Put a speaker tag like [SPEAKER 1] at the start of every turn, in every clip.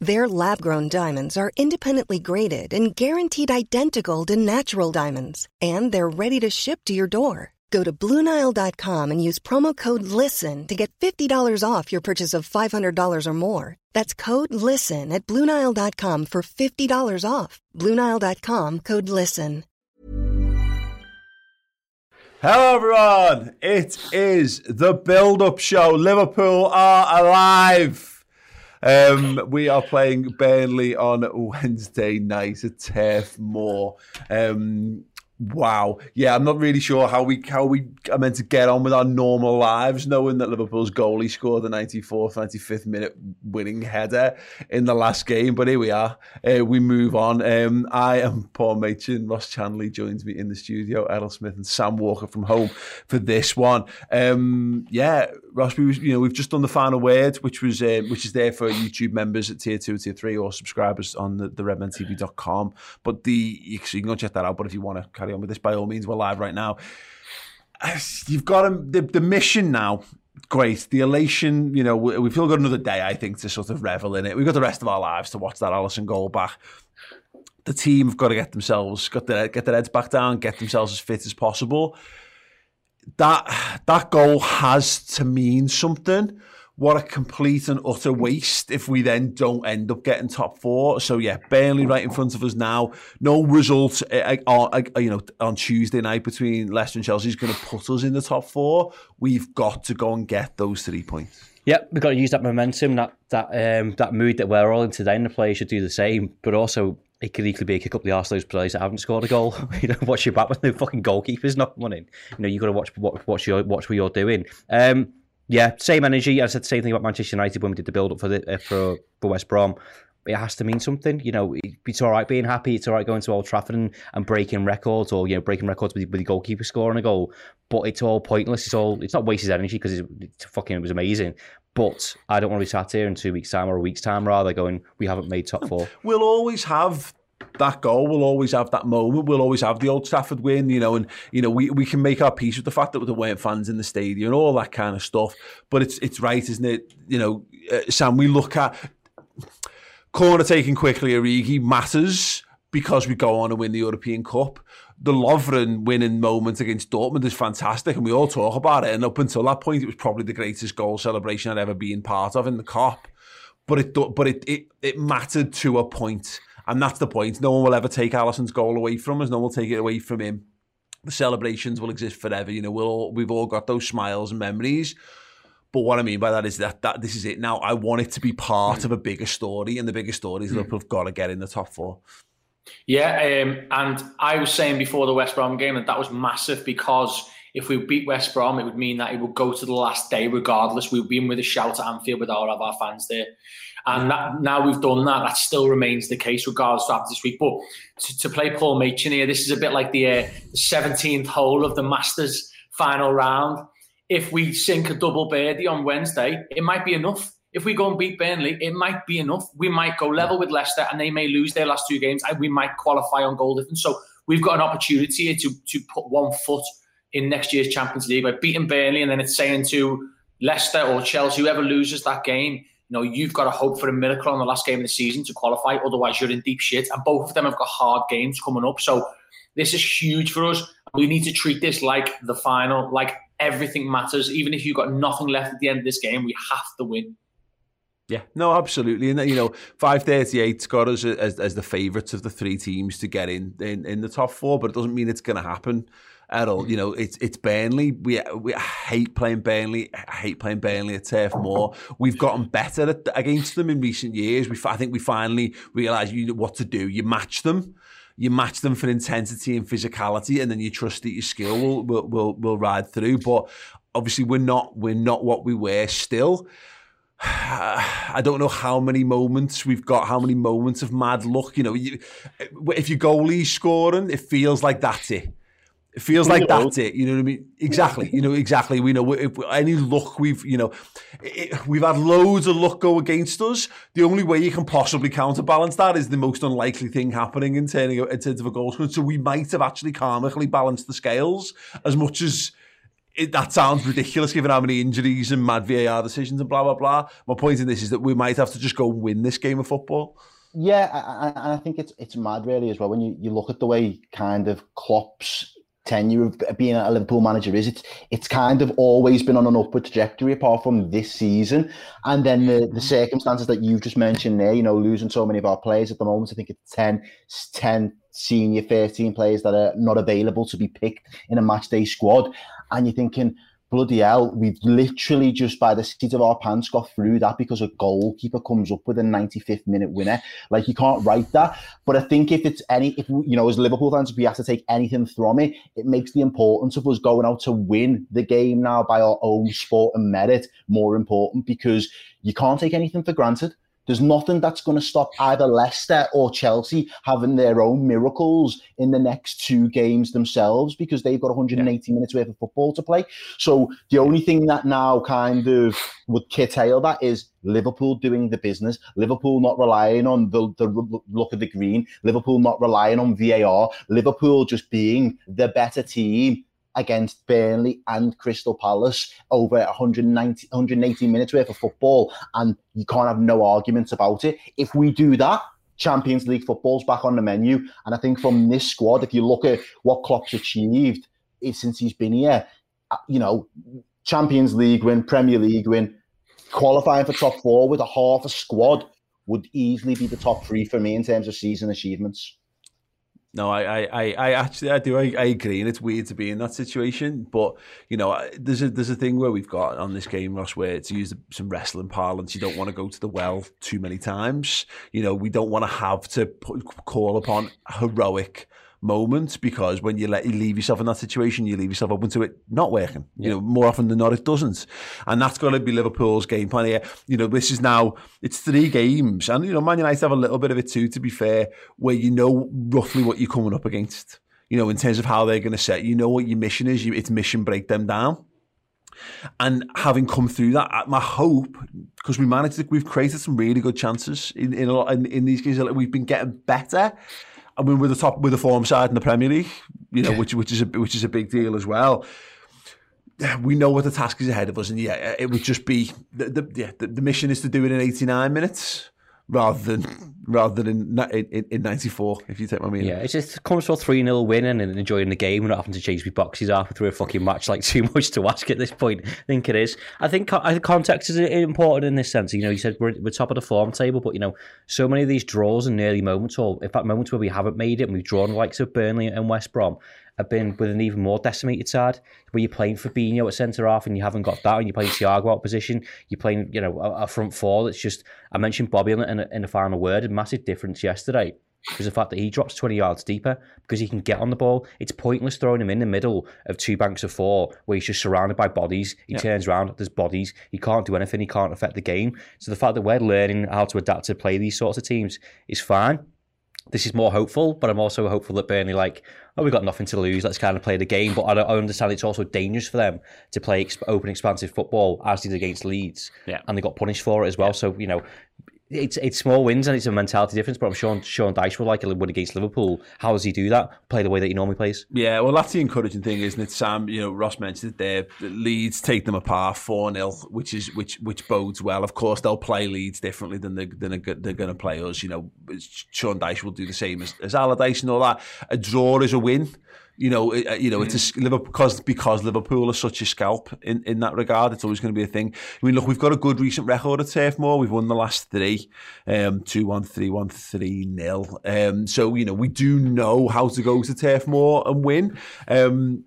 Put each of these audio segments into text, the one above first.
[SPEAKER 1] Their lab grown diamonds are independently graded and guaranteed identical to natural diamonds, and they're ready to ship to your door. Go to Bluenile.com and use promo code LISTEN to get $50 off your purchase of $500 or more. That's code LISTEN at Bluenile.com for $50 off. Bluenile.com code LISTEN.
[SPEAKER 2] Hello, everyone. It is the build up show. Liverpool are alive. Um, we are playing Burnley on Wednesday night at Turf Moor. Um, Wow. Yeah, I'm not really sure how we how we are meant to get on with our normal lives, knowing that Liverpool's goalie scored the 94th, 95th minute winning header in the last game. But here we are. Uh, we move on. Um, I am Paul Machin. Ross Chanley joins me in the studio. Errol Smith and Sam Walker from home for this one. Um, yeah, Ross, we was, you know we've just done the final word, which was uh, which is there for YouTube members at tier two, tier three, or subscribers on the, the redmentv.com. But the you, can go check that out. But if you want to carry on with this, by all means, we're live right now. You've got the, the mission now. Great. The elation, you know, we, we've still got another day, I think, to sort of revel in it. We've got the rest of our lives to watch that Alisson goal back. The team have got to get themselves, got to get their heads back down, get themselves as fit as possible. That that goal has to mean something what a complete and utter waste if we then don't end up getting top four. So yeah, Burnley right in front of us now. No result, uh, uh, uh, you know, on Tuesday night between Leicester and Chelsea is going to put us in the top four. We've got to go and get those three points.
[SPEAKER 3] Yep, we've got to use that momentum, that that um, that mood that we're all in today, and the players should do the same. But also, it could equally be a kick up the arse of those players that haven't scored a goal. you know, watch your back when the fucking goalkeeper's not running. You know, you've got to watch what watch your watch what you're doing. Um, yeah, same energy. I said the same thing about Manchester United when we did the build up for the uh, for, for West Brom. It has to mean something, you know. It's all right being happy. It's all right going to Old Trafford and, and breaking records, or you know, breaking records with, with the goalkeeper scoring a goal. But it's all pointless. It's all. It's not wasted energy because fucking. It was amazing. But I don't want to be sat here in two weeks' time or a week's time, rather going, we haven't made top four.
[SPEAKER 2] We'll always have that goal. We'll always have that moment. We'll always have the Old Trafford win, you know, and you know we, we can make our peace with the fact that there weren't fans in the stadium and all that kind of stuff. But it's it's right, isn't it? You know, uh, Sam. We look at corner taking quickly. Origi matters because we go on and win the European Cup. The Lovren winning moment against Dortmund is fantastic, and we all talk about it. And up until that point, it was probably the greatest goal celebration I'd ever been part of in the Cup. But it but it it, it mattered to a point and that's the point. No one will ever take Alisson's goal away from us. No one will take it away from him. The celebrations will exist forever. You know, we'll all, we've all got those smiles and memories. But what I mean by that is that, that this is it now. I want it to be part mm. of a bigger story, and the bigger story is Liverpool have mm. got to get in the top four.
[SPEAKER 4] Yeah, um, and I was saying before the West Brom game that that was massive because if we beat West Brom, it would mean that it would go to the last day regardless. We would be in with a shout at Anfield with all of our fans there. And that, now we've done that, that still remains the case regardless of this week. But to, to play Paul Machin here, this is a bit like the, uh, the 17th hole of the Masters final round. If we sink a double birdie on Wednesday, it might be enough. If we go and beat Burnley, it might be enough. We might go level with Leicester and they may lose their last two games and we might qualify on goal difference. So we've got an opportunity here to, to put one foot in next year's Champions League by beating Burnley and then it's saying to Leicester or Chelsea, whoever loses that game, you know, you've got to hope for a miracle on the last game of the season to qualify. Otherwise, you're in deep shit. And both of them have got hard games coming up. So this is huge for us. We need to treat this like the final, like everything matters. Even if you've got nothing left at the end of this game, we have to win.
[SPEAKER 2] Yeah, no, absolutely, and you know, five thirty eight got us as, as the favourites of the three teams to get in, in in the top four, but it doesn't mean it's going to happen at all. Mm. You know, it's it's Burnley. We we hate playing Burnley. I hate playing Burnley at Turf Moor. We've gotten better at, against them in recent years. We I think we finally realised you know what to do. You match them. You match them for intensity and physicality, and then you trust that your skill will will will, will ride through. But obviously, we're not we're not what we were still. I don't know how many moments we've got, how many moments of mad luck. You know, you, if your goalie's scoring, it feels like that's it. It feels like that's it. You know what I mean? Exactly. You know exactly. We know if any luck we've, you know, it, we've had loads of luck go against us. The only way you can possibly counterbalance that is the most unlikely thing happening in turning in terms of a goal scorer. So we might have actually karmically balanced the scales as much as it, that sounds ridiculous given how many injuries and mad VAR decisions and blah blah blah. My point in this is that we might have to just go and win this game of football.
[SPEAKER 5] Yeah, and I think it's it's mad really as well when you, you look at the way kind of Klopp's tenure of being a Liverpool manager is. It's it's kind of always been on an upward trajectory apart from this season. And then the, the circumstances that you've just mentioned there, you know, losing so many of our players at the moment. I think it's 10, 10 senior 13 players that are not available to be picked in a match day squad. And you're thinking, bloody hell, we've literally just by the seat of our pants got through that because a goalkeeper comes up with a 95th minute winner. Like you can't write that. But I think if it's any, if you know, as Liverpool fans, we have to take anything from it, it makes the importance of us going out to win the game now by our own sport and merit more important because you can't take anything for granted. There's nothing that's going to stop either Leicester or Chelsea having their own miracles in the next two games themselves because they've got 180 yeah. minutes worth of football to play. So the only thing that now kind of would curtail that is Liverpool doing the business, Liverpool not relying on the, the look of the green, Liverpool not relying on VAR, Liverpool just being the better team against Burnley and Crystal Palace over 190, 180 minutes worth of football, and you can't have no arguments about it. If we do that, Champions League football's back on the menu. And I think from this squad, if you look at what Klopp's achieved since he's been here, uh, you know, Champions League win, Premier League win, qualifying for top four with a half a squad would easily be the top three for me in terms of season achievements.
[SPEAKER 2] No, I, I, I actually, I do, I, I agree, and it's weird to be in that situation. But you know, there's a there's a thing where we've got on this game, Ross, where to use some wrestling parlance, you don't want to go to the well too many times. You know, we don't want to have to put, call upon heroic moments because when you let you leave yourself in that situation, you leave yourself open to it not working. Yeah. You know, more often than not, it doesn't, and that's going to be Liverpool's game plan here. You know, this is now it's three games, and you know, Man United have a little bit of it too. To be fair, where you know roughly what you're coming up against. You know, in terms of how they're going to set, you know what your mission is. You, it's mission break them down. And having come through that, uh, my hope, because we managed to, we've created some really good chances in in, in, in these games. We've been getting better I mean, we're the top, with the form side in the Premier League, you know, which which is a which is a big deal as well. We know what the task is ahead of us, and yeah, it would just be the, the yeah the, the mission is to do it in eighty nine minutes rather than rather than in, in, in 94, if you take my meaning.
[SPEAKER 3] Yeah, it just comes for 3 0 winning and enjoying the game and not having to change my boxes after through a fucking match like too much to ask at this point. I think it is. I think, I think context is important in this sense. You know, you said we're, we're top of the form table, but, you know, so many of these draws and early moments, or in fact, moments where we haven't made it and we've drawn likes of Burnley and West Brom, have been with an even more decimated side where you're playing Fabinho at centre half and you haven't got that and you're playing Thiago out position you're playing you know a, a front four that's just I mentioned Bobby in, in, in the final word a massive difference yesterday was the fact that he drops 20 yards deeper because he can get on the ball. It's pointless throwing him in the middle of two banks of four where he's just surrounded by bodies. He yeah. turns around, there's bodies. He can't do anything. He can't affect the game. So the fact that we're learning how to adapt to play these sorts of teams is fine this is more hopeful, but I'm also hopeful that Burnley, like, oh, we've got nothing to lose. Let's kind of play the game. But I, I understand it's also dangerous for them to play open, expansive football as did against Leeds.
[SPEAKER 2] Yeah.
[SPEAKER 3] And they got punished for it as well. Yeah. So, you know, it's it's small wins and it's a mentality difference. But I'm sure Sean Dyche will like a win against Liverpool. How does he do that? Play the way that he normally plays.
[SPEAKER 2] Yeah, well, that's the encouraging thing, isn't it? Sam, you know, Ross mentioned it there. Leeds take them apart four 0 which is which which bodes well. Of course, they'll play Leeds differently than they than they're going to play us. You know, Sean Dyche will do the same as, as Allardyce and all that. A draw is a win you know, it, uh, you know, it's a mm. Liverpool because because Liverpool are such a scalp in, in that regard. It's always going to be a thing. I mean, look, we've got a good recent record at Turf Moor. We've won the last three, um, two one, three one, three nil. Um, so you know, we do know how to go to Turf Moor and win. Um,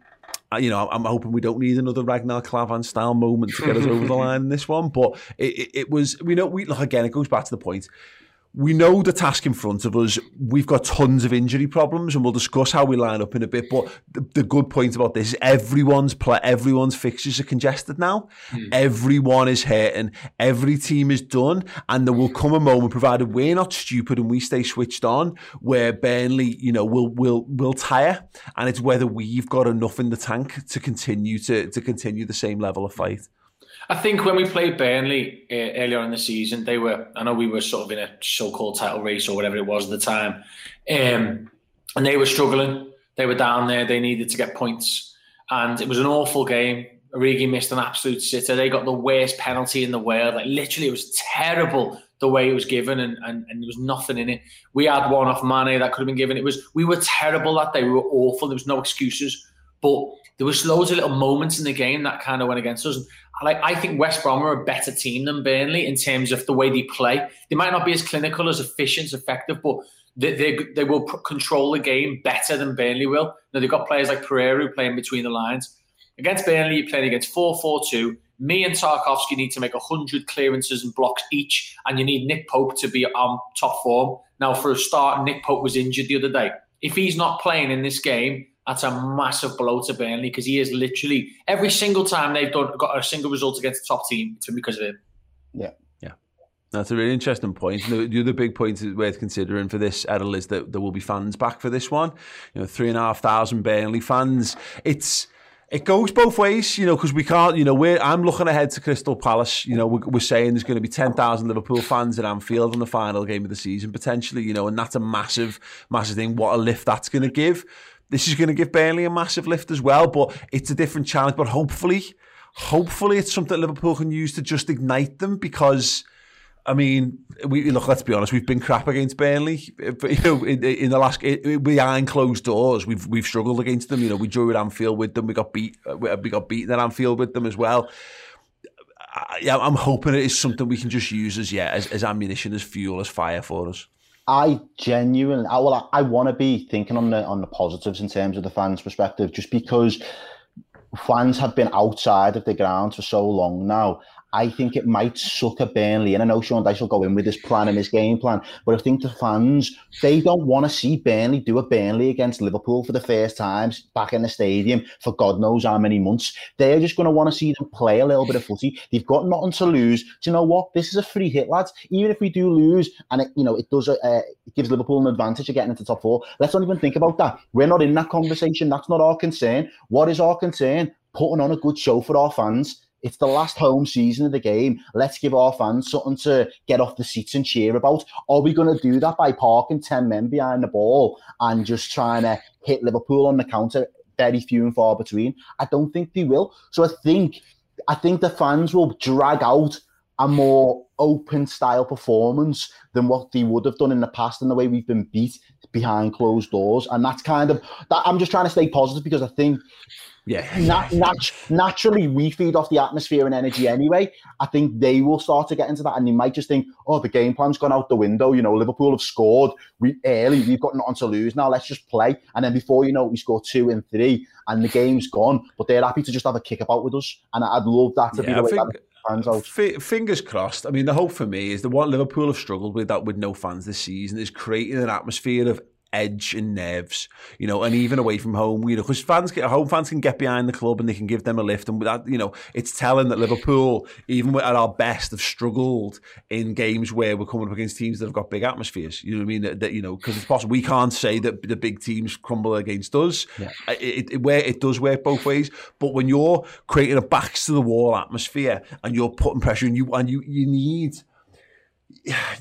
[SPEAKER 2] you know, I'm hoping we don't need another Ragnar Klavan style moment to get us over the line in this one. But it, it, it was, we know, we look again. It goes back to the point we know the task in front of us. We've got tons of injury problems, and we'll discuss how we line up in a bit. But the, the good point about this is everyone's play, everyone's fixtures are congested now. Mm. Everyone is hurting. Every team is done, and there will come a moment, provided we're not stupid and we stay switched on, where Burnley, you know, will will will tire, and it's whether we've got enough in the tank to continue to to continue the same level of fight.
[SPEAKER 4] I think when we played Burnley uh, earlier in the season, they were. I know we were sort of in a so-called title race or whatever it was at the time, um, and they were struggling. They were down there. They needed to get points, and it was an awful game. Origi missed an absolute sitter. They got the worst penalty in the world. Like literally, it was terrible the way it was given, and, and, and there was nothing in it. We had one off Mane that could have been given. It was we were terrible that day. We were awful. There was no excuses, but there was loads of little moments in the game that kind of went against us like I think West Brom are a better team than Burnley in terms of the way they play. They might not be as clinical, as efficient, as effective, but they, they, they will control the game better than Burnley will. Now they've got players like Pereira playing between the lines. Against Burnley, you're playing against 4-4-2. Me and Tarkowski need to make 100 clearances and blocks each, and you need Nick Pope to be on top form. Now, for a start, Nick Pope was injured the other day. If he's not playing in this game, that's a massive blow to Burnley because he is literally every single time they've done got a single result against the top team, it's because of him.
[SPEAKER 5] Yeah.
[SPEAKER 2] Yeah. That's a really interesting point. The, the other big point worth considering for this, Errol, is that there will be fans back for this one. You know, three and a half thousand Burnley fans. It's it goes both ways, you know, because we can't, you know, we're, I'm looking ahead to Crystal Palace. You know, we're, we're saying there's going to be 10,000 Liverpool fans at Anfield in the final game of the season, potentially, you know, and that's a massive, massive thing. What a lift that's going to give. This is going to give Burnley a massive lift as well, but it's a different challenge. But hopefully, hopefully it's something Liverpool can use to just ignite them because. I mean, we look. Let's be honest. We've been crap against Burnley, but you know, in, in the last behind closed doors, we've we've struggled against them. You know, we drew at Anfield with them. We got beat. Uh, uh, we got beaten at Anfield with them as well. Yeah, I'm hoping it is something we can just use as yeah as, as ammunition, as fuel, as fire for us.
[SPEAKER 5] I genuinely, I, well, I, I want to be thinking on the on the positives in terms of the fans' perspective, just because fans have been outside of the ground for so long now, I think it might suck a Burnley. And I know Sean Dyche will go in with his plan and his game plan, but I think the fans, they don't want to see Burnley do a Burnley against Liverpool for the first time back in the stadium for God knows how many months. They're just going to want to see them play a little bit of footy. They've got nothing to lose. Do you know what? This is a free hit, lads. Even if we do lose and it, you know, it does, uh, it gives Liverpool an advantage of getting into the top four, let's not even think about that. We're not in that conversation. That's not our concern. What is our concern? Putting on a good show for our fans it's the last home season of the game. Let's give our fans something to get off the seats and cheer about. Are we going to do that by parking 10 men behind the ball and just trying to hit Liverpool on the counter? Very few and far between. I don't think they will. So I think I think the fans will drag out a more open style performance than what they would have done in the past and the way we've been beat behind closed doors. And that's kind of that I'm just trying to stay positive because I think
[SPEAKER 2] yeah.
[SPEAKER 5] Nat- nat- naturally, we feed off the atmosphere and energy anyway. I think they will start to get into that, and they might just think, "Oh, the game plan's gone out the window." You know, Liverpool have scored we early. We've got nothing to lose now. Let's just play, and then before you know, it, we score two and three, and the game's gone. But they're happy to just have a kick about with us, and I'd love that to yeah, be the way think- that fans out.
[SPEAKER 2] F- fingers crossed. I mean, the hope for me is that what Liverpool have struggled with that with no fans this season is creating an atmosphere of edge and nerves, you know, and even away from home, you know, because fans get home fans can get behind the club and they can give them a lift, and that, you know, it's telling that Liverpool, even at our best, have struggled in games where we're coming up against teams that have got big atmospheres. You know what I mean? That, that you know, because it's possible we can't say that the big teams crumble against us. Yeah. It, it, where it does work both ways, but when you're creating a backs to the wall atmosphere and you're putting pressure and you and you you need.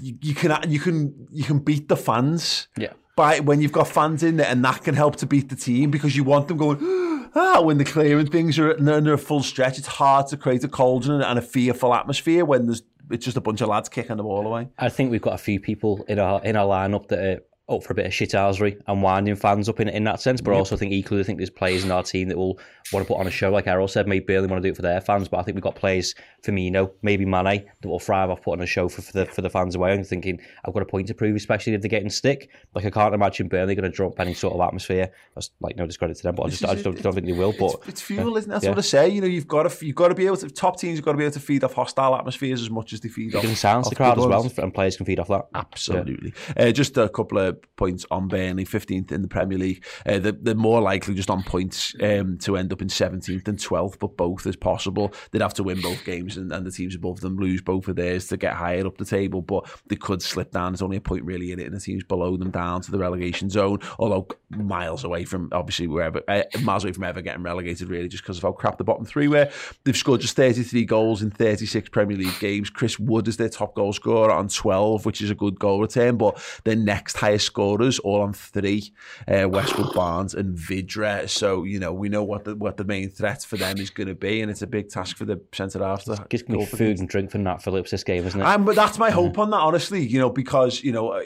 [SPEAKER 2] You, you can you can you can beat the fans.
[SPEAKER 3] Yeah
[SPEAKER 2] by when you've got fans in there, and that can help to beat the team because you want them going. Ah, when the clearing things are under a full stretch, it's hard to create a cauldron and a fearful atmosphere when there's it's just a bunch of lads kicking the ball away.
[SPEAKER 3] I think we've got a few people in our in our lineup that are up for a bit of shithousery and winding fans up in in that sense. But yep. also, I think equally, I think there's players in our team that will want to put on a show, like Errol said. Maybe Burnley want to do it for their fans, but I think we've got players, Firmino, maybe Mane, that will thrive off putting a show for, for the for the fans away. I'm thinking I've got a point to prove, especially if they're getting stick. Like I can't imagine Burnley going to drop any sort of atmosphere. That's like no discredit to them, but I just, I just don't, don't, think they will. But
[SPEAKER 2] it's, it's fuel, isn't it? That's yeah. what I say. You know, you've got to you've got to be able to top teams You've got to be able to feed off hostile atmospheres as much as they feed
[SPEAKER 3] you
[SPEAKER 2] off.
[SPEAKER 3] can silence the crowd as well, and players can feed off that.
[SPEAKER 2] Absolutely. Yeah. Uh, just a couple of points on Burnley, 15th in the Premier League. Uh, they're, they're, more likely just on points um, to end up in 17th and 12th, but both is possible. They'd have to win both games, and, and the teams above them lose both of theirs to get higher up the table. But they could slip down. There's only a point really in it, and the teams below them down to the relegation zone. Although miles away from obviously wherever uh, miles away from ever getting relegated, really, just because of how crap the bottom three were. They've scored just 33 goals in 36 Premier League games. Chris Wood is their top goal scorer on 12, which is a good goal return. But their next highest scorers all on three: uh, Westwood, Barnes, and Vydra. So you know we know what the what the main threat for them is going to be, and it's a big task for the centre half to
[SPEAKER 3] gives me food and drink for Nat Phillips this game, isn't it?
[SPEAKER 2] Um, but that's my hope on that, honestly. You know, because you know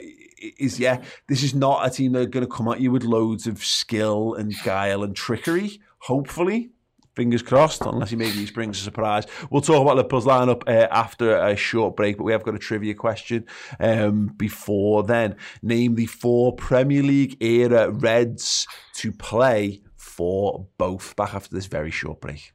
[SPEAKER 2] is yeah, this is not a team that are going to come at you with loads of skill and guile and trickery. Hopefully, fingers crossed, unless he maybe brings a surprise. We'll talk about Liverpool's lineup uh, after a short break, but we have got a trivia question um, before then. Name the four Premier League era Reds to play for both. Back after this very short break.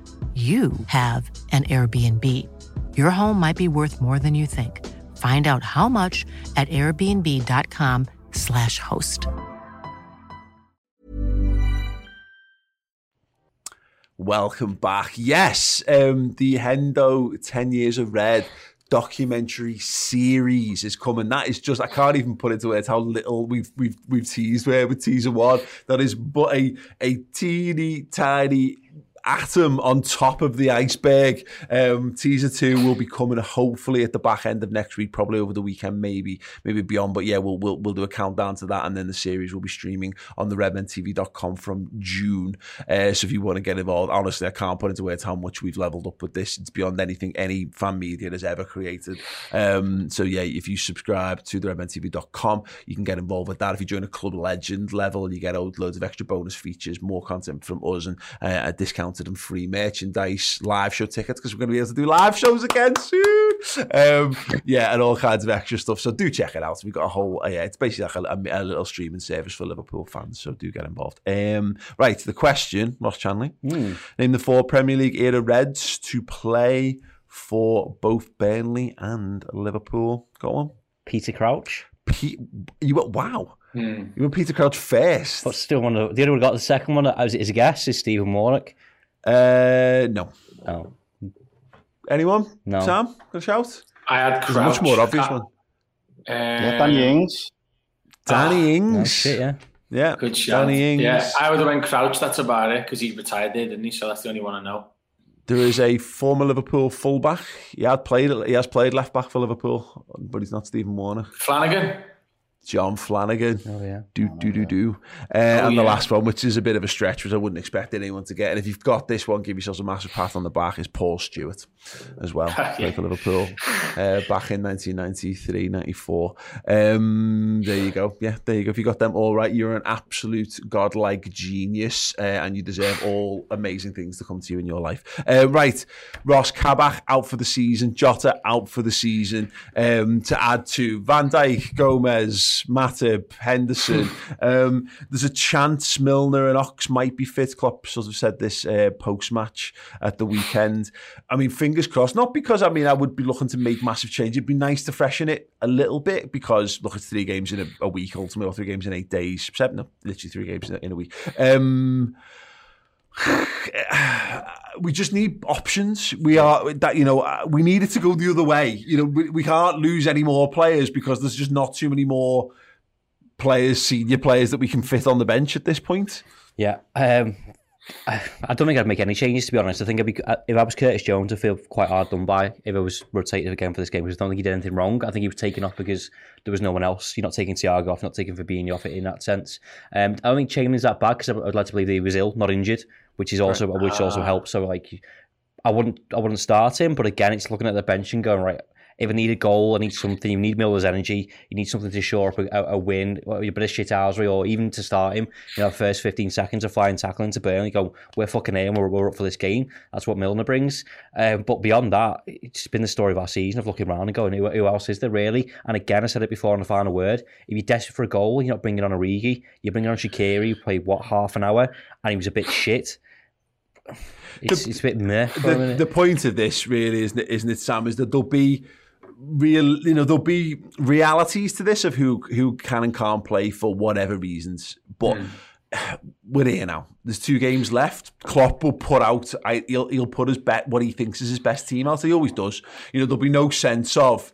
[SPEAKER 6] you have an Airbnb. Your home might be worth more than you think. Find out how much at airbnb.com/slash host.
[SPEAKER 2] Welcome back. Yes, um, the Hendo 10 Years of Red documentary series is coming. That is just I can't even put into words how little we've we've we've teased where with teaser one. That is but a a teeny tiny atom on top of the iceberg. Um, teaser two will be coming hopefully at the back end of next week, probably over the weekend, maybe maybe beyond. But yeah, we'll we'll, we'll do a countdown to that, and then the series will be streaming on the redmentv.com from June. Uh, so if you want to get involved, honestly, I can't put into words how much we've leveled up with this. It's beyond anything any fan media has ever created. Um, so yeah, if you subscribe to the redmentv.com, you can get involved with that. If you join a club legend level, you get loads of extra bonus features, more content from us, and uh, a discount discounted and free merchandise, live show tickets because we're going to be able to do live shows again soon. Um, yeah, and all kinds of extra stuff. So do check it out. We've got a whole, uh, yeah, it's basically like a, a, little streaming service for Liverpool fans. So do get involved. Um, right, the question, Ross Chanley. Mm. Name the four Premier League era Reds to play for both Burnley and Liverpool. Go on.
[SPEAKER 3] Peter Crouch.
[SPEAKER 2] Pe- you went, wow. Hmm. You went Peter Crouch first.
[SPEAKER 3] But still, one of the other one got the second one as, as a guess is Stephen Warnock.
[SPEAKER 2] Uh, no.
[SPEAKER 3] Oh.
[SPEAKER 2] Anyone?
[SPEAKER 3] No.
[SPEAKER 2] Sam, a shout?
[SPEAKER 4] I had Crouch.
[SPEAKER 2] much more obvious uh, one.
[SPEAKER 5] yeah, Danny Ings.
[SPEAKER 2] Danny Ings.
[SPEAKER 3] No shit, yeah.
[SPEAKER 2] Yeah.
[SPEAKER 4] Good shout.
[SPEAKER 2] Danny Ings.
[SPEAKER 4] Yeah, I would have went Crouch. That's about it because he retired there, didn't he? So that's the only one I know.
[SPEAKER 2] There is a former Liverpool fullback. He had played. He has played left back for Liverpool, but he's not Stephen Warner.
[SPEAKER 4] Flanagan.
[SPEAKER 2] John Flanagan.
[SPEAKER 3] Oh yeah.
[SPEAKER 2] Do do do do. Uh,
[SPEAKER 4] Oh,
[SPEAKER 2] and the
[SPEAKER 4] yeah.
[SPEAKER 2] last one, which is a bit of a stretch, which I wouldn't expect anyone to get. And if you've got this one, give yourselves a massive pat on the back. Is Paul Stewart as well, for Liverpool uh, back in 1993, 94. Um, there you go. Yeah, there you go. If you got them all right, you're an absolute godlike genius, uh, and you deserve all amazing things to come to you in your life. Uh, right, Ross Kabak out for the season, Jota out for the season. Um, to add to Van Dijk, Gomez, Matip, Henderson. um, there's a chance Milner and Ox might be fit. Klopp sort of said this uh, post match at the weekend. I mean, fingers crossed. Not because I mean I would be looking to make massive change. It'd be nice to freshen it a little bit because look, it's three games in a, a week ultimately, or three games in eight days. Seven, no, literally three games in a, in a week. Um, we just need options. We are that you know uh, we need it to go the other way. You know we, we can't lose any more players because there's just not too many more players, senior players that we can fit on the bench at this point.
[SPEAKER 3] Yeah. Um, I, I don't think I'd make any changes to be honest. I think I'd be, if I was Curtis Jones, I'd feel quite hard done by if I was rotated again for this game because I don't think he did anything wrong. I think he was taken off because there was no one else. You're not taking Thiago off, not taking Fabinho off in that sense. Um, I don't think Chamberlain's that bad because I'd like to believe that he was ill, not injured, which is also which also ah. helps. So like, I wouldn't I wouldn't start him, but again, it's looking at the bench and going right. If I need a goal, I need something. You need Milner's energy. You need something to shore up a, a, win, or a bit of shit Owsbury, or even to start him. You know, first fifteen seconds of flying tackling to Burnley. Go, we're fucking here, and we're, we're up for this game. That's what Milner brings. Um, but beyond that, it's been the story of our season of looking around and going, who, who else is there really? And again, I said it before on the final word. If you're desperate for a goal, you're not bringing on Origi. You're bringing on Shaqiri. who played what half an hour, and he was a bit shit. It's, it's a bit meh.
[SPEAKER 2] The, the point of this really isn't it, isn't it, Sam? Is that there'll be real, you know, there'll be realities to this of who who can and can't play for whatever reasons, but. We're here now. There's two games left. Klopp will put out. I, he'll he'll put his bet what he thinks is his best team out. He always does. You know, there'll be no sense of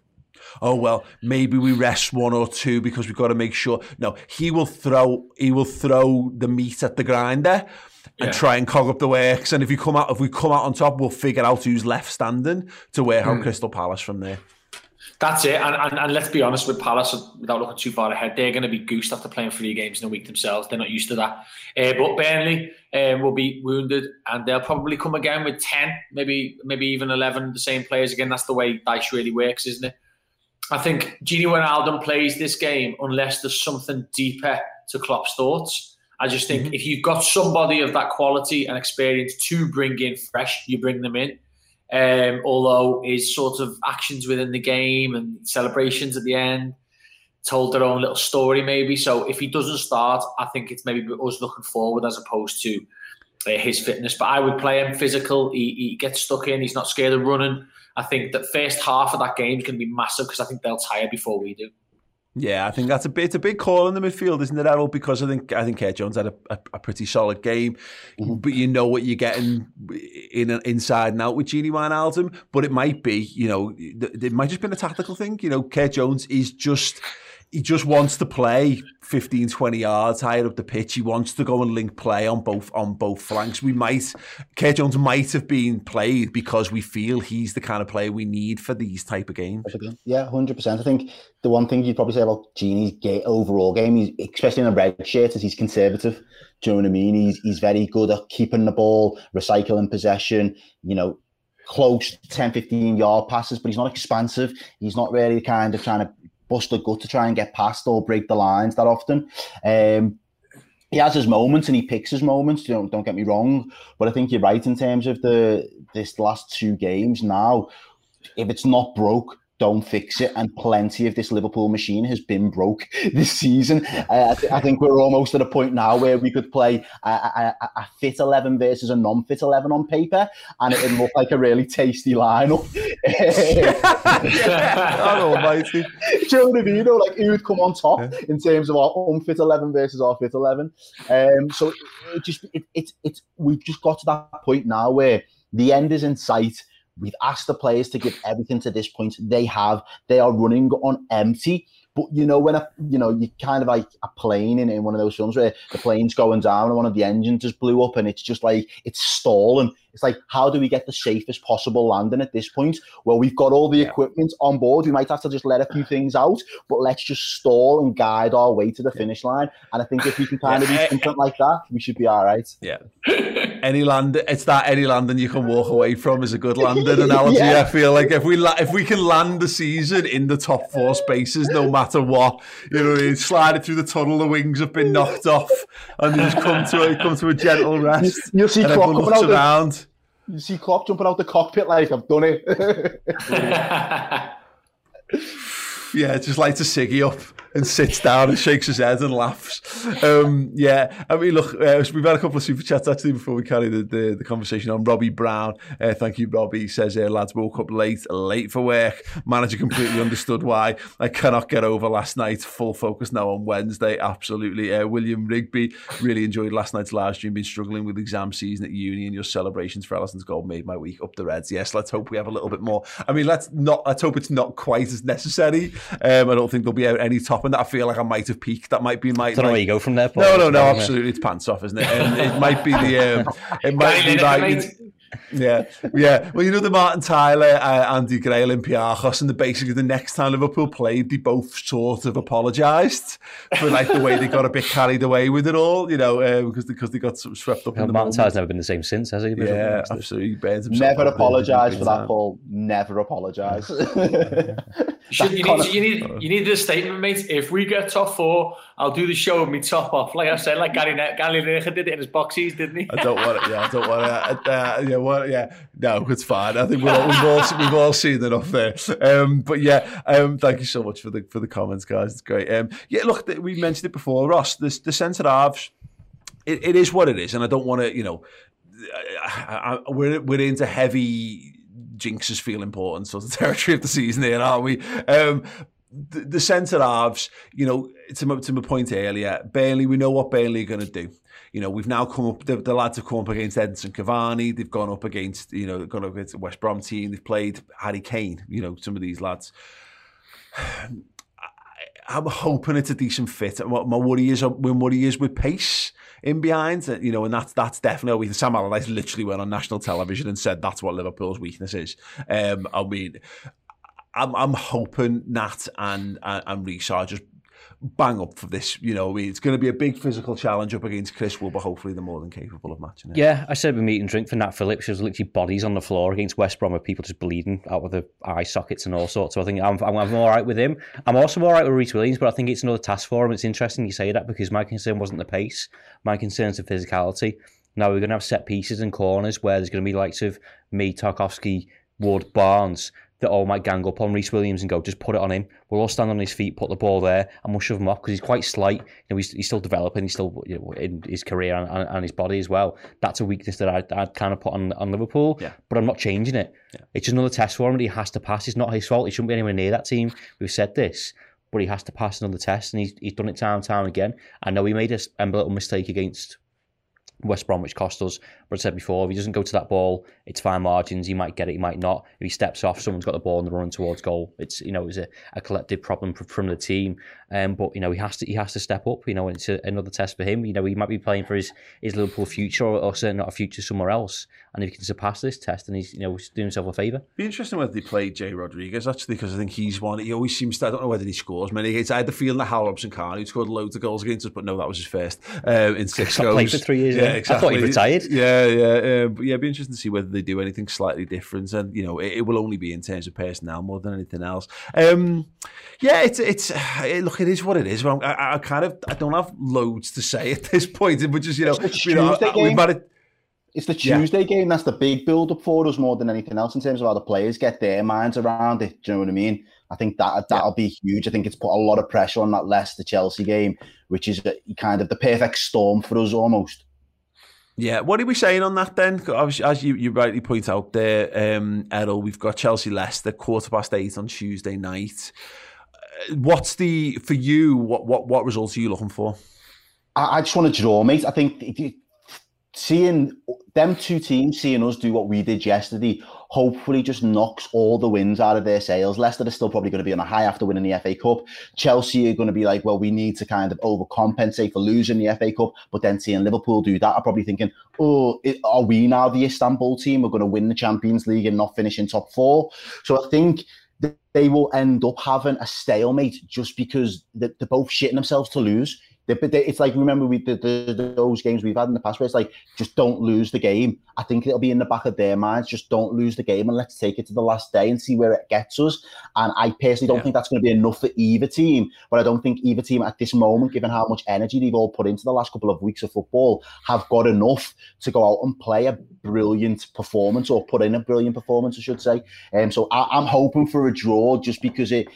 [SPEAKER 2] oh well maybe we rest one or two because we've got to make sure no he will throw he will throw the meat at the grinder and
[SPEAKER 4] Yeah.
[SPEAKER 2] try and cog up the works and if we come out if we come out on top we'll figure out who's left standing to wear
[SPEAKER 4] Hmm.
[SPEAKER 2] out Crystal Palace from there
[SPEAKER 4] That's it. And, and, and let's be honest with Palace, without looking too far ahead, they're going to be goosed after playing three games in a week themselves. They're not used to that. Uh, but Burnley um, will be wounded, and they'll probably come again with ten, maybe maybe even eleven, the same players again. That's the way Dyche really works, isn't it? I think Gini Wijnaldum plays this game unless there's something deeper to Klopp's thoughts. I just think if you've got somebody of that quality and experience to bring in fresh, you bring them in. Um, although his sort of actions within the game and celebrations at the end told their own little story, maybe. So if he doesn't start, I think it's maybe us looking forward as opposed to uh, his fitness. But I would play him physical. He, he gets stuck in. He's not scared of running. I think that first half of that game is going to be massive because I think they'll tire before we do.
[SPEAKER 2] Yeah, I think that's a bit, it's a big call in the midfield, isn't it, Errol? Because I think I think Kurt Jones had a, a, a pretty solid game, mm-hmm. but you know what you're getting in inside and out with Gini Wijnaldum. But it might be, you know, it might just been a tactical thing. You know, Kurt Jones is just he just wants to play 15, 20 yards higher up the pitch. He wants to go and link play on both on both flanks. We might Kurt Jones might have been played because we feel he's the kind of player we need for these type of games.
[SPEAKER 5] Yeah, hundred percent. I think the one thing you'd probably say about Gini's ga- overall game, he's, especially in a red shirt, is he's conservative. Do you know what I mean? He's he's very good at keeping the ball, recycling possession. You know, close 10, 15 yard passes, but he's not expansive. He's not really kind of trying to bust a gut to try and get past or break the lines that often. Um, he has his moments and he picks his moments. You know, don't get me wrong, but I think you're right in terms of the this last two games. Now, if it's not broke, don't fix it. And plenty of this Liverpool machine has been broke this season. Uh, I, th- I think we're almost at a point now where we could play a, a, a- fit 11 versus a non fit 11 on paper, and it would look like a really tasty lineup.
[SPEAKER 2] God almighty.
[SPEAKER 5] Do you know what I mean? You know, like who would come on top in terms of our unfit eleven versus our fit eleven. Um, so it just it, it, it's we've just got to that point now where the end is in sight. We've asked the players to give everything to this point. They have. They are running on empty. But you know, when a you know you kind of like a plane in, in one of those films where the plane's going down and one of the engines just blew up and it's just like it's stalling. It's like how do we get the safest possible landing at this point? Well, we've got all the yeah. equipment on board. We might have to just let a few things out, but let's just stall and guide our way to the finish line. And I think if we can kind of do something like that, we should be all right.
[SPEAKER 2] Yeah. any land, it's that any landing you can walk away from is a good landing analogy. yeah. I feel like if we la- if we can land the season in the top four spaces, no matter what, you know, you slide it through the tunnel, the wings have been knocked off, and you just come to a, come to a gentle rest.
[SPEAKER 5] You'll see
[SPEAKER 2] Klopp coming out around. The,
[SPEAKER 5] you see Klopp jumping out the cockpit like I've done it.
[SPEAKER 2] yeah, just like to Siggy up and sits down and shakes his head and laughs. Um, yeah, I mean, look, uh, we've had a couple of super chats actually before we carry the, the, the conversation on. Robbie Brown, uh, thank you, Robbie. He says, uh, lads woke up late, late for work. Manager completely understood why. I cannot get over last night. Full focus now on Wednesday. Absolutely. Uh, William Rigby, really enjoyed last night's live stream. Been struggling with exam season at uni and your celebrations for Alisson's goal made my week up the Reds. Yes, let's hope we have a little bit more. I mean, let's not. Let's hope it's not quite as necessary. Um, I don't think there'll be out any topping that. I feel like I might have peaked. That might be my.
[SPEAKER 3] I don't know where you go from there.
[SPEAKER 2] Paul. No, no, no. Absolutely, it's pants off, isn't it? And it might be the. Um, it might be like. Yeah, yeah. Well, you know the Martin Tyler, uh, Andy Gray, Olympiacos, and the basically the next time Liverpool played, they both sort of apologised for like the way they got a bit carried away with it all. You know, uh, because because they got swept up.
[SPEAKER 3] Yeah,
[SPEAKER 2] in the
[SPEAKER 3] Martin Tyler's never been the same since, has he?
[SPEAKER 2] Yeah, absolutely. Burns
[SPEAKER 5] never apologise for that, Paul. Never apologise.
[SPEAKER 4] you, need, you need you need a statement, mate. If we get top four, I'll do the show with me top off. Like I said, like Gary Gary Lineker did it in his boxies, didn't he?
[SPEAKER 2] I don't want it. Yeah, I don't want it. Uh, yeah, well, yeah. No, it's fine. I think all, we've all, we've all seen enough there. Um, but yeah, um, thank you so much for the for the comments, guys. It's great. Um, yeah, look, we mentioned it before, Ross. The, the centre halves, it, it is what it is, and I don't want to, you know, I, I, we're we're into heavy jinxes feel important sort of territory of the season here, aren't we? Um, the, the centre halves, you know, to my, to my point earlier, Burnley, we know what Burnley are going to do. You know, we've now come up, the, the lads have come up against Edinson Cavani, they've gone up against, you know, they've gone up against the West Brom team, they've played Harry Kane, you know, some of these lads. I'm hoping it's a decent fit. My worry is when worry is with pace in behind, you know, and that's that's definitely Sam Allardyce literally went on national television and said that's what Liverpool's weakness is. Um, I mean, I'm I'm hoping Nat and and, and Rhys are just bang up for this. You know, it's going to be a big physical challenge up against Chris Wood, but hopefully they're more than capable of matching it.
[SPEAKER 3] Yeah, I said we meet and drink for Nat Phillips. There's literally bodies on the floor against West Brom with people just bleeding out of the eye sockets and all sorts. So I think I'm, I'm, I'm all right with him. I'm also all right with Rhys Williams, but I think it's another task for him. It's interesting you say that because my concern wasn't the pace. My concern is the physicality. Now we're going to have set pieces and corners where there's going to be likes of me, Tarkowski, Ward, Barnes that all might gang up on Rhys Williams and go, just put it on him. We'll all stand on his feet, put the ball there, and we'll shove him off because he's quite slight. You know, he's, he's still developing. He's still you know, in his career and, and, and, his body as well. That's a weakness that I'd, I'd kind of put on, on Liverpool,
[SPEAKER 2] yeah.
[SPEAKER 3] but I'm not changing it. Yeah. It's just another test for him that he has to pass. It's not his fault. He shouldn't be anywhere near that team. We've said this, but he has to pass another test, and he's, he's done it time and time again. I know he made a, a little mistake against West Bromwich cost us. But I said before, if he doesn't go to that ball, it's fine margins. He might get it, he might not. If he steps off, someone's got the ball and they're running towards goal. It's you know it's a, a collective problem from the team. Um, but you know he has to he has to step up. You know it's a, another test for him. You know he might be playing for his, his Liverpool future or, or certainly not a future somewhere else. And if he can surpass this test, then he's you know doing himself a favour.
[SPEAKER 2] Be interesting whether they play Jay Rodriguez actually because I think he's one. He always seems to. I don't know whether he scores many games. I had the feeling that Hal Robson-Kanu scored loads of goals against us, but no, that was his first um, in six goals.
[SPEAKER 3] Played for three years. Yeah, yeah. exactly. I thought he retired.
[SPEAKER 2] Yeah, yeah, um, but yeah. It'd be interesting to see whether they do anything slightly different, and you know, it, it will only be in terms of personnel more than anything else. Um, yeah, it's it's it, look, it is what it is. I, I, kind of I don't have loads to say at this point, which is you know,
[SPEAKER 5] you know we've had it. It's the Tuesday yeah. game. That's the big build up for us more than anything else in terms of how the players get their minds around it. Do you know what I mean? I think that that'll yeah. be huge. I think it's put a lot of pressure on that Leicester Chelsea game, which is kind of the perfect storm for us almost.
[SPEAKER 2] Yeah, what are we saying on that then? As you, you rightly point out there, um, Errol, we've got Chelsea Leicester quarter past eight on Tuesday night. Uh, what's the for you? What what what results are you looking for?
[SPEAKER 5] I, I just want to draw, mate. I think seeing them two teams, seeing us do what we did yesterday, hopefully just knocks all the wins out of their sails. Leicester are still probably going to be on a high after winning the FA Cup. Chelsea are going to be like, well, we need to kind of overcompensate for losing the FA Cup. But then seeing Liverpool do that, I'm probably thinking, oh, are we now the Istanbul team? We're going to win the Champions League and not finish in top four. So I think they will end up having a stalemate just because they're both shitting themselves to lose. But it's like remember we the, the, those games we've had in the past where it's like just don't lose the game. I think it'll be in the back of their minds. Just don't lose the game and let's take it to the last day and see where it gets us. And I personally don't yeah. think that's going to be enough for either team. But I don't think either team at this moment, given how much energy they've all put into the last couple of weeks of football, have got enough to go out and play a brilliant performance or put in a brilliant performance, I should say. And um, so I, I'm hoping for a draw just because it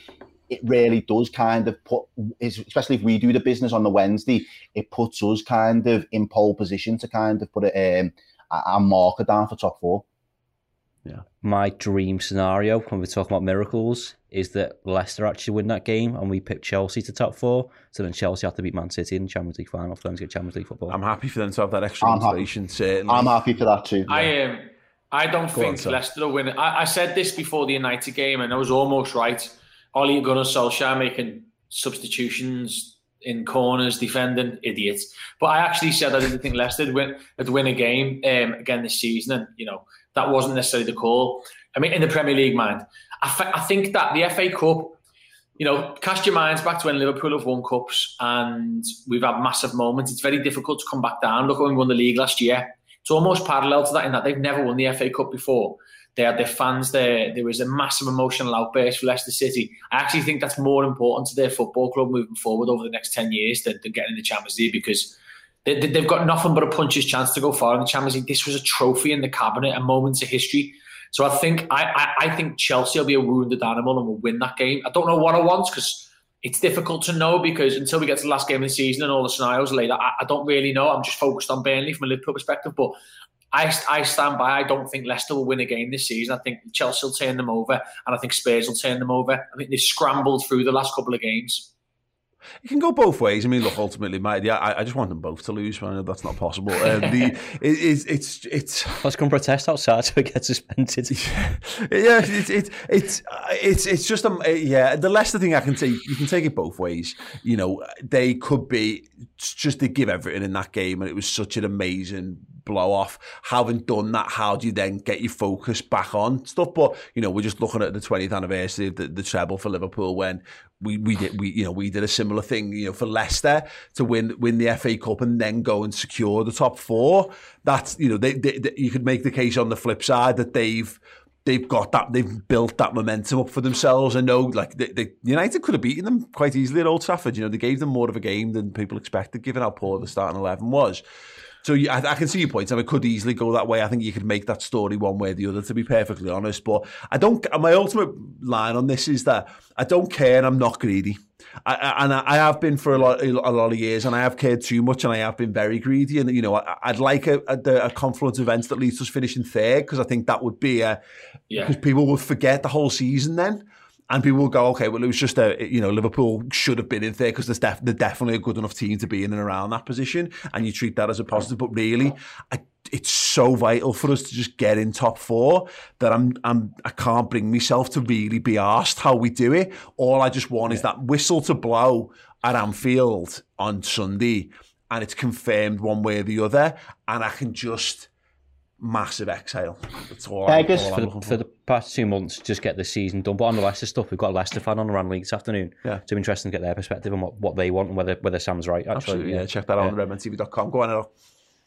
[SPEAKER 5] it really does kind of put, especially if we do the business on the Wednesday, it puts us kind of in pole position to kind of put it, um, a, a marker down for top four.
[SPEAKER 3] Yeah. My dream scenario when we're talking about miracles is that Leicester actually win that game and we pick Chelsea to top four. So then Chelsea have to beat Man City in the Champions League final for them to get Champions League football.
[SPEAKER 2] I'm happy for them to have that extra motivation. Certainly,
[SPEAKER 5] I'm happy for that too.
[SPEAKER 4] I um, I don't Go think on, Leicester will win it. I, I said this before the United game, and I was almost right. Ole Gunnar Solskjaer making substitutions in corners, defending idiots. But I actually said I didn't think Leicester would win, would win a game um, again this season, and you know that wasn't necessarily the call. I mean, in the Premier League, mind, I, f- I think that the FA Cup. You know, cast your minds back to when Liverpool have won cups and we've had massive moments. It's very difficult to come back down. Look when we won the league last year. It's almost parallel to that in that they've never won the FA Cup before. They had their fans there. There was a massive emotional outburst for Leicester City. I actually think that's more important to their football club moving forward over the next 10 years than, than getting the Champions League because they, have got nothing but a puncher's chance to go far in the Champions League. This was a trophy in the cabinet, a moment of history. So I think I, I, I think Chelsea will be a wounded animal and will win that game. I don't know what I want because it's difficult to know because until we get to the last game of the season and all the scenarios later, I, I don't really know. I'm just focused on Burnley from a Liverpool perspective. But I, I stand by. I don't think Leicester will win again this season. I think Chelsea will turn them over, and I think Spurs will turn them over. I think they've scrambled through the last couple of games.
[SPEAKER 2] It can go both ways. I mean, look, ultimately, my, yeah, I, I just want them both to lose. Man, that's not possible. Um, the it, it's it's it's.
[SPEAKER 3] Let's come protest outside so we get suspended.
[SPEAKER 2] yeah, it's it's it's it's it's just a yeah. The Leicester thing, I can take you can take it both ways. You know, they could be just to give everything in that game, and it was such an amazing blow off. Having done that, how do you then get your focus back on stuff? But you know, we're just looking at the 20th anniversary of the, the treble for Liverpool when we we did we you know we did a similar thing you know for Leicester to win win the FA Cup and then go and secure the top four. That's you know they, they, they you could make the case on the flip side that they've they've got that they've built that momentum up for themselves. I know like the, the United could have beaten them quite easily at Old Trafford. You know they gave them more of a game than people expected, given how poor the starting eleven was. So I, I, can see your point. I mean, it could easily go that way. I think you could make that story one way or the other, to be perfectly honest. But I don't. My ultimate line on this is that I don't care, and I'm not greedy. I, and I have been for a lot, a lot of years, and I have cared too much, and I have been very greedy. And you know, I, would like a, a, a, confluence of events that leads us finishing third because I think that would be a because yeah. people would forget the whole season then and people will go, okay, well, it was just a, you know, Liverpool should have been in there because def- they're definitely a good enough team to be in and around that position, and you treat that as a positive. But really, I, it's so vital for us to just get in top four that I'm, I'm, I can't bring myself to really be asked how we do it. All I just want yeah. is that whistle to blow at Anfield on Sunday, and it's confirmed one way or the other, and I can just massive exhale. That's all.
[SPEAKER 3] Yeah, I guess for, the, for the past two months, just get the season done. But on the Leicester stuff, we've got a Leicester fan on the Run League this afternoon. Yeah, so interesting to get their perspective on what, what they want and whether whether Sam's right. Actually,
[SPEAKER 2] Absolutely, yeah. yeah. Check that out yeah. on redmentv.com. Go on, Errol.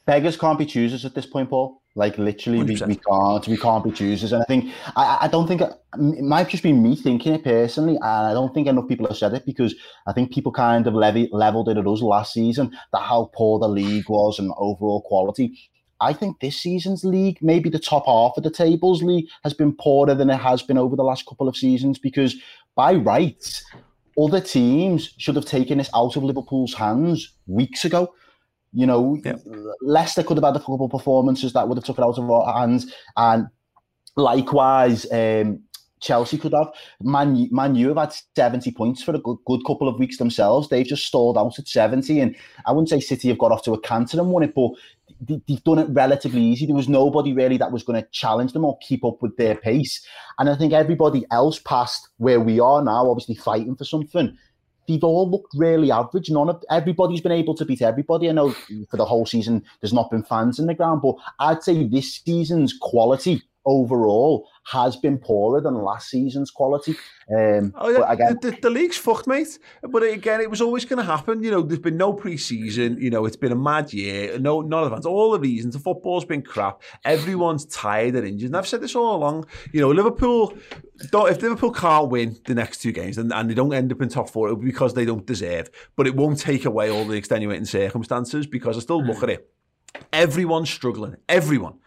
[SPEAKER 5] Beggars can't be choosers at this point, Paul. Like literally, we, we, can't we can't be choosers. And I think I, I don't think it might just be me thinking it personally, and I don't think enough people have said it because I think people kind of levy, leveled it at us last season that how poor the league was and overall quality. I think this season's league, maybe the top half of the tables league, has been poorer than it has been over the last couple of seasons because by rights, other teams should have taken this out of Liverpool's hands weeks ago. You know, yep. Leicester could have had a couple of performances that would have took it out of our hands, and likewise, um, Chelsea could have. Man, Man U have had 70 points for a good, good couple of weeks themselves. They've just stalled out at 70. And I wouldn't say City have got off to a canter and won it, but they, have done it relatively easy. There was nobody really that was going to challenge them or keep up with their pace. And I think everybody else past where we are now, obviously fighting for something, they've all looked really average. None of everybody's been able to beat everybody. I know for the whole season there's not been fans in the ground, but I'd say this season's quality overall has been poorer than last season's quality. Um,
[SPEAKER 2] oh, yeah. Again, the, the, the, league's fucked, mate. But again, it was always going to happen. You know, there's been no pre-season. You know, it's been a mad year. No, none of. All the reasons. The football's been crap. Everyone's tired and injured. And I've said this all along. You know, Liverpool. Don't, if Liverpool can't win the next two games and, and they don't end up in top four, it'll be because they don't deserve. But it won't take away all the extenuating circumstances because I still look at it. Everyone's struggling. Everyone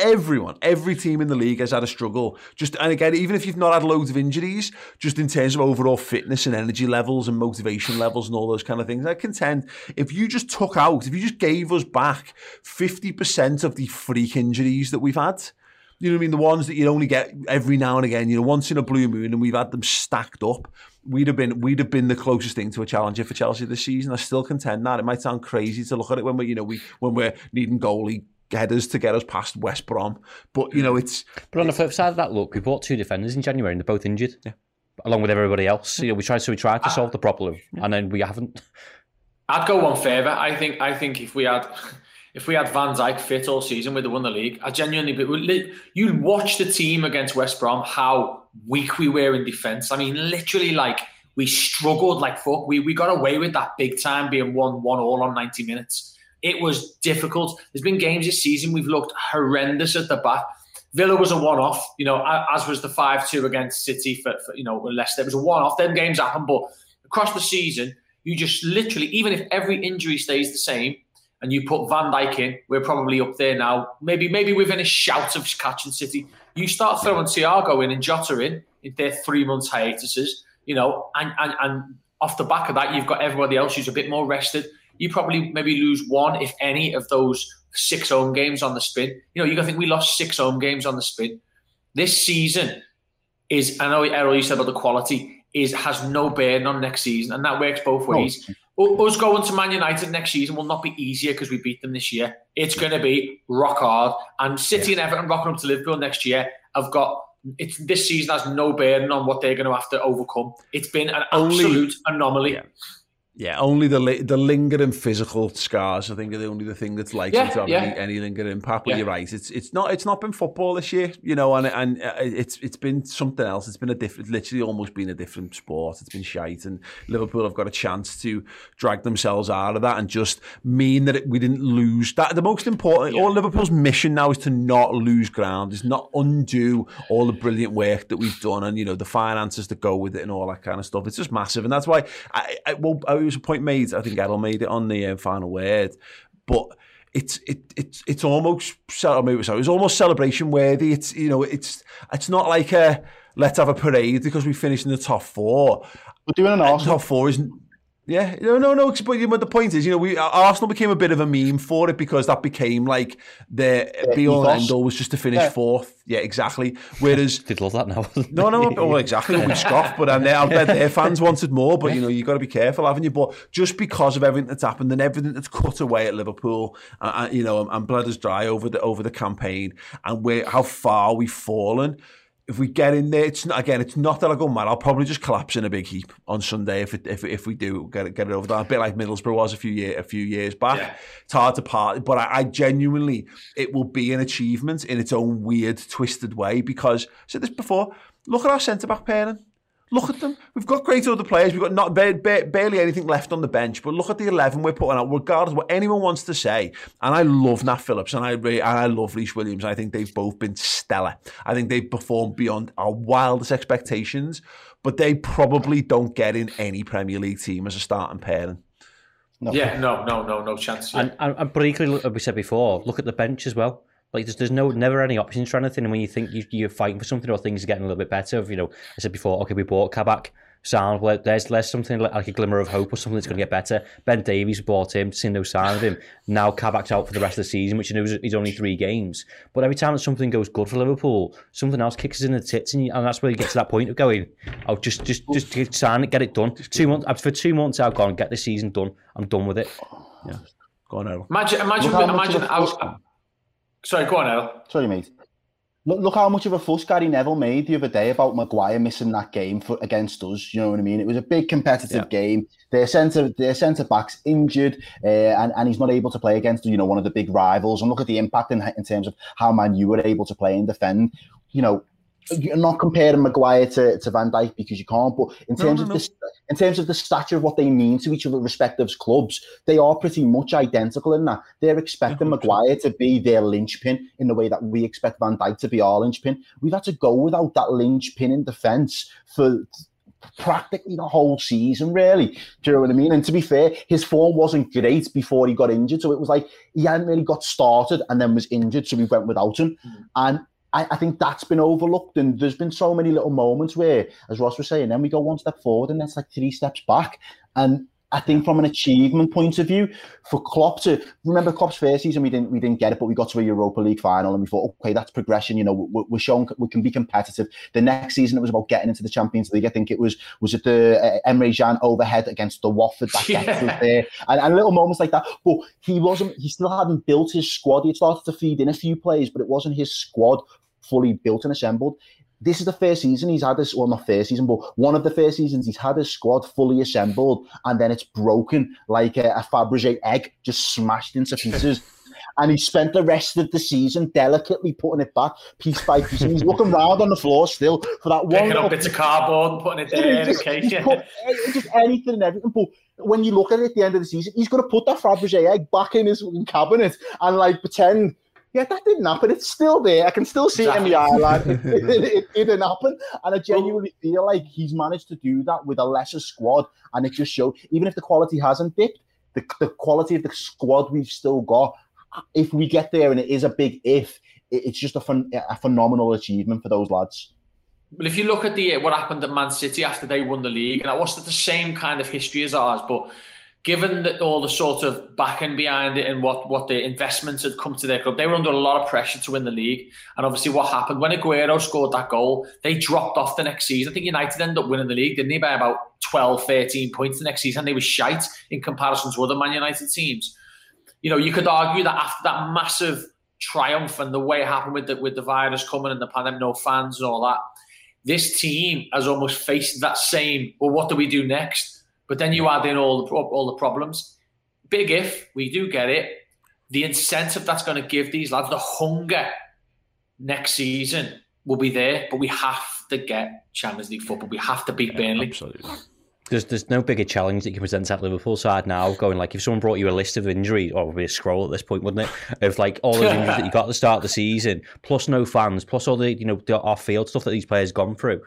[SPEAKER 2] everyone, every team in the league has had a struggle. Just and again, even if you've not had loads of injuries, just in terms of overall fitness and energy levels and motivation levels and all those kind of things, I contend if you just took out, if you just gave us back fifty percent of the freak injuries that we've had. You know what I mean? The ones that you only get every now and again, you know, once in a blue moon, and we've had them stacked up. We'd have been we'd have been the closest thing to a challenger for Chelsea this season. I still contend that. It might sound crazy to look at it when we, you know, we when we're needing goalie headers to get us past West Brom. But you know, it's.
[SPEAKER 3] But on the flip side of that, look, we bought two defenders in January, and they're both injured. Yeah. Along with everybody else, you know, we tried so we tried to ah. solve the problem, and then we haven't.
[SPEAKER 4] I'd go one further. I think. I think if we had. If we had Van Dijk fit all season, we'd have won the league. I genuinely, you watch the team against West Brom, how weak we were in defence. I mean, literally, like we struggled like fuck. We we got away with that big time being one one all on ninety minutes. It was difficult. There's been games this season we've looked horrendous at the back. Villa was a one-off, you know, as was the five-two against City for, for you know Leicester. It was a one-off. Them games happen, but across the season, you just literally, even if every injury stays the same, and you put Van Dijk in, we're probably up there now. Maybe maybe within a shout of catching City. You start throwing Thiago in and Jota in in their three months hiatuses, you know, and, and and off the back of that, you've got everybody else who's a bit more rested you probably maybe lose one, if any, of those six home games on the spin. You know, you got to think we lost six home games on the spin. This season is, I know Errol, you said about the quality, is has no bearing on next season, and that works both ways. Oh. Us going to Man United next season will not be easier because we beat them this year. It's going to be rock hard. And City yeah. and Everton rocking up to Liverpool next year I've got it's this season has no bearing on what they're going to have to overcome. It's been an absolute Only, anomaly.
[SPEAKER 2] Yeah yeah, only the the lingering physical scars. I think are the only the thing that's likely yeah, to have yeah. any, any lingering impact. But yeah. you're right. It's it's not it's not been football this year, you know, and and uh, it's it's been something else. It's been a different, literally almost been a different sport. It's been shite, and Liverpool have got a chance to drag themselves out of that and just mean that it, we didn't lose. That the most important. All Liverpool's mission now is to not lose ground. Is not undo all the brilliant work that we've done, and you know the finances that go with it and all that kind of stuff. It's just massive, and that's why I, I well I was a point made. I think Errol made it on the uh, final word, but it's it it's it's almost I mean, sorry, it's almost celebration worthy. It's you know it's it's not like a let's have a parade because we finished in the top four.
[SPEAKER 5] We're doing an Arsenal
[SPEAKER 2] top four isn't yeah, no, no, no. But the point is, you know, we Arsenal became a bit of a meme for it because that became like the yeah, be all end all was just to finish yeah. fourth. Yeah, exactly. Whereas
[SPEAKER 3] did love that now.
[SPEAKER 2] no, no, well, exactly. We scoffed, but and I bet their fans wanted more. But you know, you have got to be careful, haven't you? But just because of everything that's happened and everything that's cut away at Liverpool, uh, uh you know, and blood is dry over the over the campaign and where how far we've fallen if we get in there, it's not, again, it's not that I go mad. I'll probably just collapse in a big heap on Sunday if it, if if we do get it, get it over that. A bit like Middlesbrough was a few year a few years back. Yeah. It's hard to part, but I, I, genuinely it will be an achievement in its own weird, twisted way. Because I said this before. Look at our centre back pairing. Look at them. We've got great other players. We've got not barely anything left on the bench. But look at the eleven we're putting out, regardless of what anyone wants to say. And I love Nat Phillips and I and I love Rhys Williams. I think they've both been stellar. I think they've performed beyond our wildest expectations. But they probably don't get in any Premier League team as a starting pairing.
[SPEAKER 4] No. Yeah, no, no, no, no chance.
[SPEAKER 3] Yeah. And, and, and but like we said before, look at the bench as well. Like there's, there's no never any options for anything. And when you think you, you're fighting for something or things are getting a little bit better, you know, I said before, okay, we bought Kabak. Sound well, there's there's something like a glimmer of hope or something that's going to get better. Ben Davies bought him, seen no sign of him. Now Kabak's out for the rest of the season, which you know is only three games. But every time that something goes good for Liverpool, something else kicks us in the tits, and, you, and that's where you get to that point of going, oh, just just just sign it, get it done. Two months for two months, I've gone, get the season done. I'm done with it.
[SPEAKER 2] Yeah. Go on, Errol.
[SPEAKER 4] Imagine, imagine, imagine. Sorry, go on, Errol.
[SPEAKER 5] Sorry, mate. Look, look how much of a fuss Gary Neville made the other day about Maguire missing that game for, against us. You know what I mean? It was a big competitive yeah. game. Their centre, their centre backs injured, uh, and and he's not able to play against you know one of the big rivals. And look at the impact in, in terms of how Man you were able to play and defend. You know, you're not comparing Maguire to, to Van Dijk because you can't, but in terms no, no, of the in terms of the stature of what they mean to each of other respective clubs, they are pretty much identical in that. They're expecting yeah, Maguire to be their linchpin in the way that we expect Van Dijk to be our linchpin. We've had to go without that linchpin in defence for practically the whole season, really. Do you know what I mean? And to be fair, his form wasn't great before he got injured. So it was like he hadn't really got started and then was injured, so we went without him. Mm. And I, I, think that's been overlooked, and there's been so many little moments where, as Ross was saying, then we go one step forward and that's like three steps back. And I think from an achievement point of view, for Klopp to remember Klopp's first season, we didn't we didn't get it, but we got to a Europa League final, and we thought, okay, that's progression. You know, we're, we're showing we can be competitive. The next season, it was about getting into the Champions League. I think it was was it the uh, Emre Can overhead against the Watford that yeah. was there, and, and little moments like that. But he wasn't. He still hadn't built his squad. He had started to feed in a few players, but it wasn't his squad fully built and assembled. This is the first season he's had this, well, not first season, but one of the first seasons he's had his squad fully assembled, and then it's broken like a, a Fabergé egg, just smashed into pieces. and he spent the rest of the season delicately putting it back piece by piece. And he's looking around on the floor still for that
[SPEAKER 4] one. Picking up bits of cardboard putting it there just, in case. Yeah.
[SPEAKER 5] just anything and everything. But when you look at it at the end of the season, he's going to put that Fabergé egg back in his cabinet and like pretend yeah, that didn't happen. It's still there. I can still see exactly. it in the eye line. It, it, it, it, didn't happen. And I genuinely feel like he's managed to do that with a lesser squad. And it just showed, even if the quality hasn't dipped, the, the quality of the squad we've still got, if we get there and it is a big if, it's just a, fun, a phenomenal achievement for those lads.
[SPEAKER 4] Well, if you look at the uh, what happened at Man City after they won the league, and it wasn't the same kind of history as ours, but given that all the sort of backing behind it and what, what the investments had come to their club, they were under a lot of pressure to win the league. And obviously, what happened when Aguero scored that goal, they dropped off the next season. I think United ended up winning the league, didn't they, by about 12, 13 points the next season. They were shite in comparison to other Man United teams. You know, you could argue that after that massive triumph and the way it happened with the, with the virus coming and the pandemic, no fans and all that, this team has almost faced that same, well, what do we do next? But then you add in all the, all the problems. Big if we do get it, the incentive that's going to give these lads the hunger next season will be there. But we have to get Champions League football. We have to beat yeah, Burnley.
[SPEAKER 3] Absolutely. There's, there's no bigger challenge that you can present at Liverpool side now. Going like if someone brought you a list of injuries, oh, or would be a scroll at this point, wouldn't it? Of like all the injuries that you got at the start of the season, plus no fans, plus all the you know the off field stuff that these players gone through.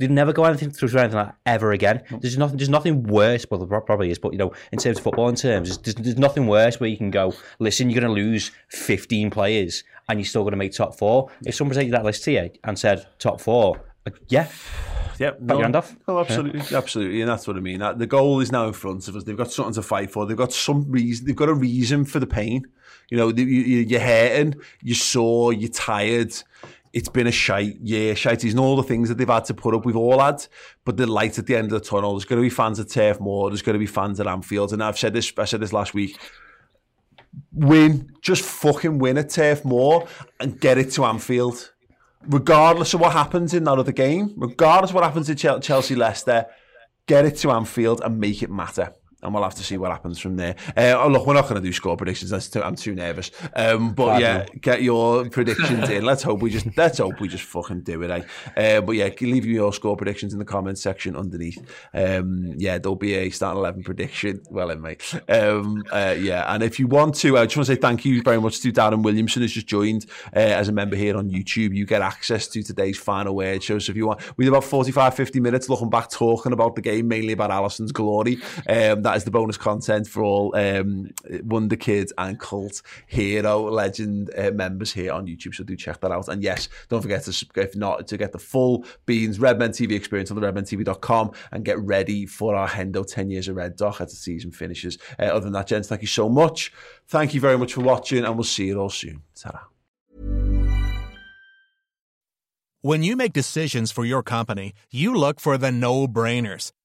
[SPEAKER 3] They'd never go anything through anything like that ever again. There's nothing. There's nothing worse. Well, there probably is, but you know, in terms of football, in terms, there's, there's nothing worse where you can go. Listen, you're going to lose 15 players, and you're still going to make top four. If someone presented that list to you and said top four, like, yeah,
[SPEAKER 2] yeah, no, your hand off. Oh, no, absolutely, yeah. absolutely, and that's what I mean. Uh, the goal is now in front of us. They've got something to fight for. They've got some reason. They've got a reason for the pain. You know, you're hurting, you're sore, you're tired it's been a shite year, shites and all the things that they've had to put up. We've all had, but the light at the end of the tunnel. There's going to be fans at Turf Moor. There's going to be fans at Anfield, and I've said this. I said this last week. Win, just fucking win at Turf Moor and get it to Anfield, regardless of what happens in that other game. Regardless of what happens in Chelsea, Leicester, get it to Anfield and make it matter and we'll have to see what happens from there. Uh, oh, look, we're not going to do score predictions. That's too, I'm too nervous. Um, but yeah, get your predictions in. Let's hope we just let's hope we just fucking do it. Eh? Uh, but yeah, leave your score predictions in the comments section underneath. Um, yeah, there'll be a start eleven prediction. Well, in mate. Um, uh, yeah, and if you want to, I just want to say thank you very much to Darren Williamson who's just joined uh, as a member here on YouTube. You get access to today's final word show. So if you want, we did about 45, 50 minutes looking back, talking about the game, mainly about Alisson's glory. Um, that is the bonus content for all um, Wonder Kids and Cult Hero Legend uh, members here on YouTube. So do check that out. And yes, don't forget to if not to get the full Beans Redmen TV experience on the redmentv.com and get ready for our Hendo 10 Years of Red Doc as the season finishes. Uh, other than that, gents, thank you so much. Thank you very much for watching, and we'll see you all soon. ta
[SPEAKER 7] When you make decisions for your company, you look for the no brainers.